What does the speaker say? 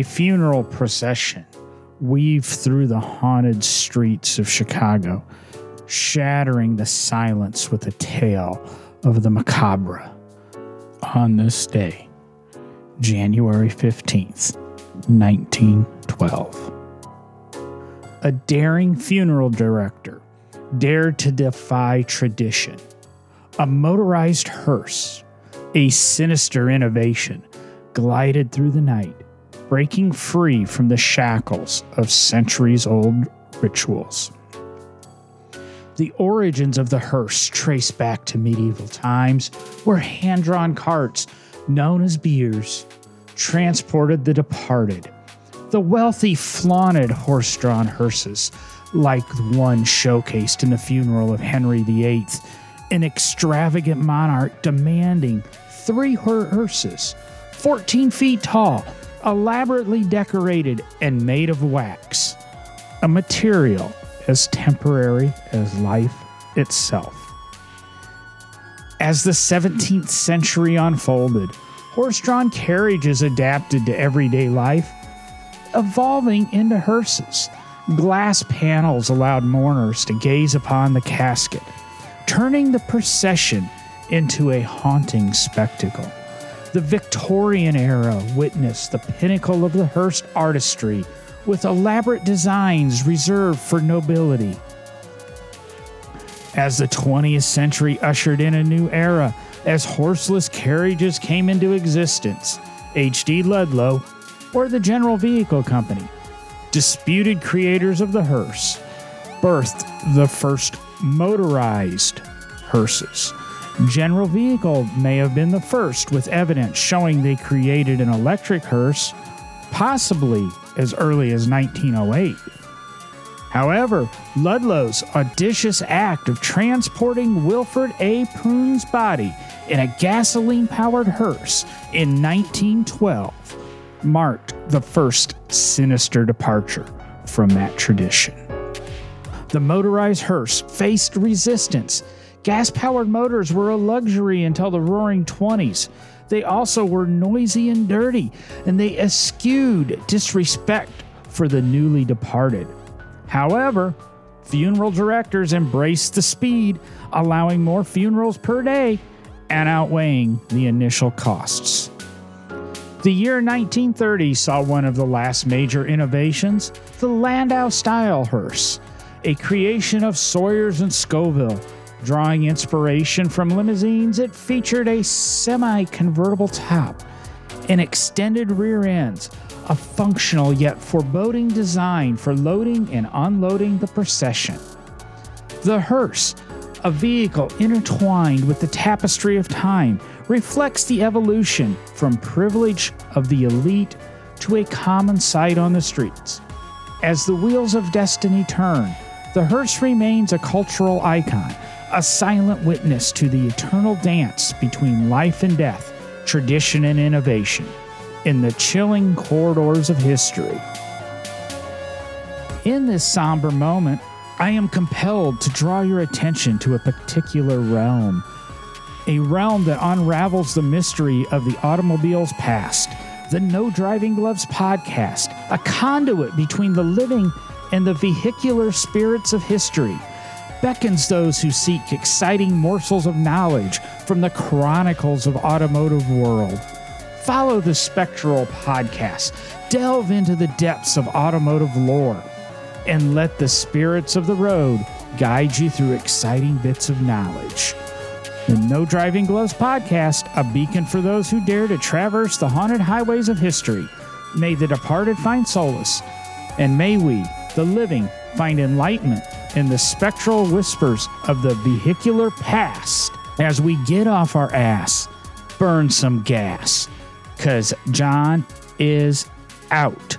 A funeral procession weave through the haunted streets of Chicago, shattering the silence with a tale of the macabre. On this day, January 15th, 1912. A daring funeral director dared to defy tradition. A motorized hearse, a sinister innovation, glided through the night, breaking free from the shackles of centuries old rituals. The origins of the hearse trace back to medieval times, where hand drawn carts, known as biers, transported the departed. The wealthy flaunted horse drawn hearses, like the one showcased in the funeral of Henry VIII, an extravagant monarch demanding three hearses, 14 feet tall, elaborately decorated, and made of wax, a material as temporary as life itself. As the 17th century unfolded, horse drawn carriages adapted to everyday life, evolving into hearses. Glass panels allowed mourners to gaze upon the casket, turning the procession into a haunting spectacle. The Victorian era witnessed the pinnacle of the hearse artistry with elaborate designs reserved for nobility. As the 20th century ushered in a new era, as horseless carriages came into existence, H.D. Ludlow, or the General Vehicle Company, disputed creators of the hearse, birthed the first motorized hearses. General Vehicle may have been the first, with evidence showing they created an electric hearse, possibly as early as 1908. However, Ludlow's audacious act of transporting Wilfred A. Pruyn's body in a gasoline powered hearse in 1912 marked the first sinister departure from that tradition. The motorized hearse faced resistance. Gas powered motors were a luxury until the roaring 20s. They also were noisy and dirty, and they eschewed disrespect for the newly departed. However, funeral directors embraced the speed, allowing more funerals per day and outweighing the initial costs. The year 1930 saw one of the last major innovations the Landau style hearse, a creation of Sayers and Scovill. Drawing inspiration from limousines, it featured a semi convertible top, an extended rear ends, a functional yet foreboding design for loading and unloading the procession. The hearse, a vehicle intertwined with the tapestry of time, reflects the evolution from privilege of the elite to a common sight on the streets. As the wheels of destiny turn, the hearse remains a cultural icon, a silent witness to the eternal dance between life and death, tradition and innovation, in the chilling corridors of history. In this somber moment, I am compelled to draw your attention to a particular realm, a realm that unravels the mystery of the automobile's past. The No Driving Gloves podcast, a conduit between the living and the vehicular spirits of history, beckons those who seek exciting morsels of knowledge from the chronicles of automotive world. Follow the Spectral podcast, delve into the depths of automotive lore, and let the spirits of the road guide you through exciting bits of knowledge. The No Driving Gloves podcast, a beacon for those who dare to traverse the haunted highways of history. May the departed find solace, and may we, the living, find enlightenment in the spectral whispers of the vehicular past as we get off our ass, burn some gas, because John is out.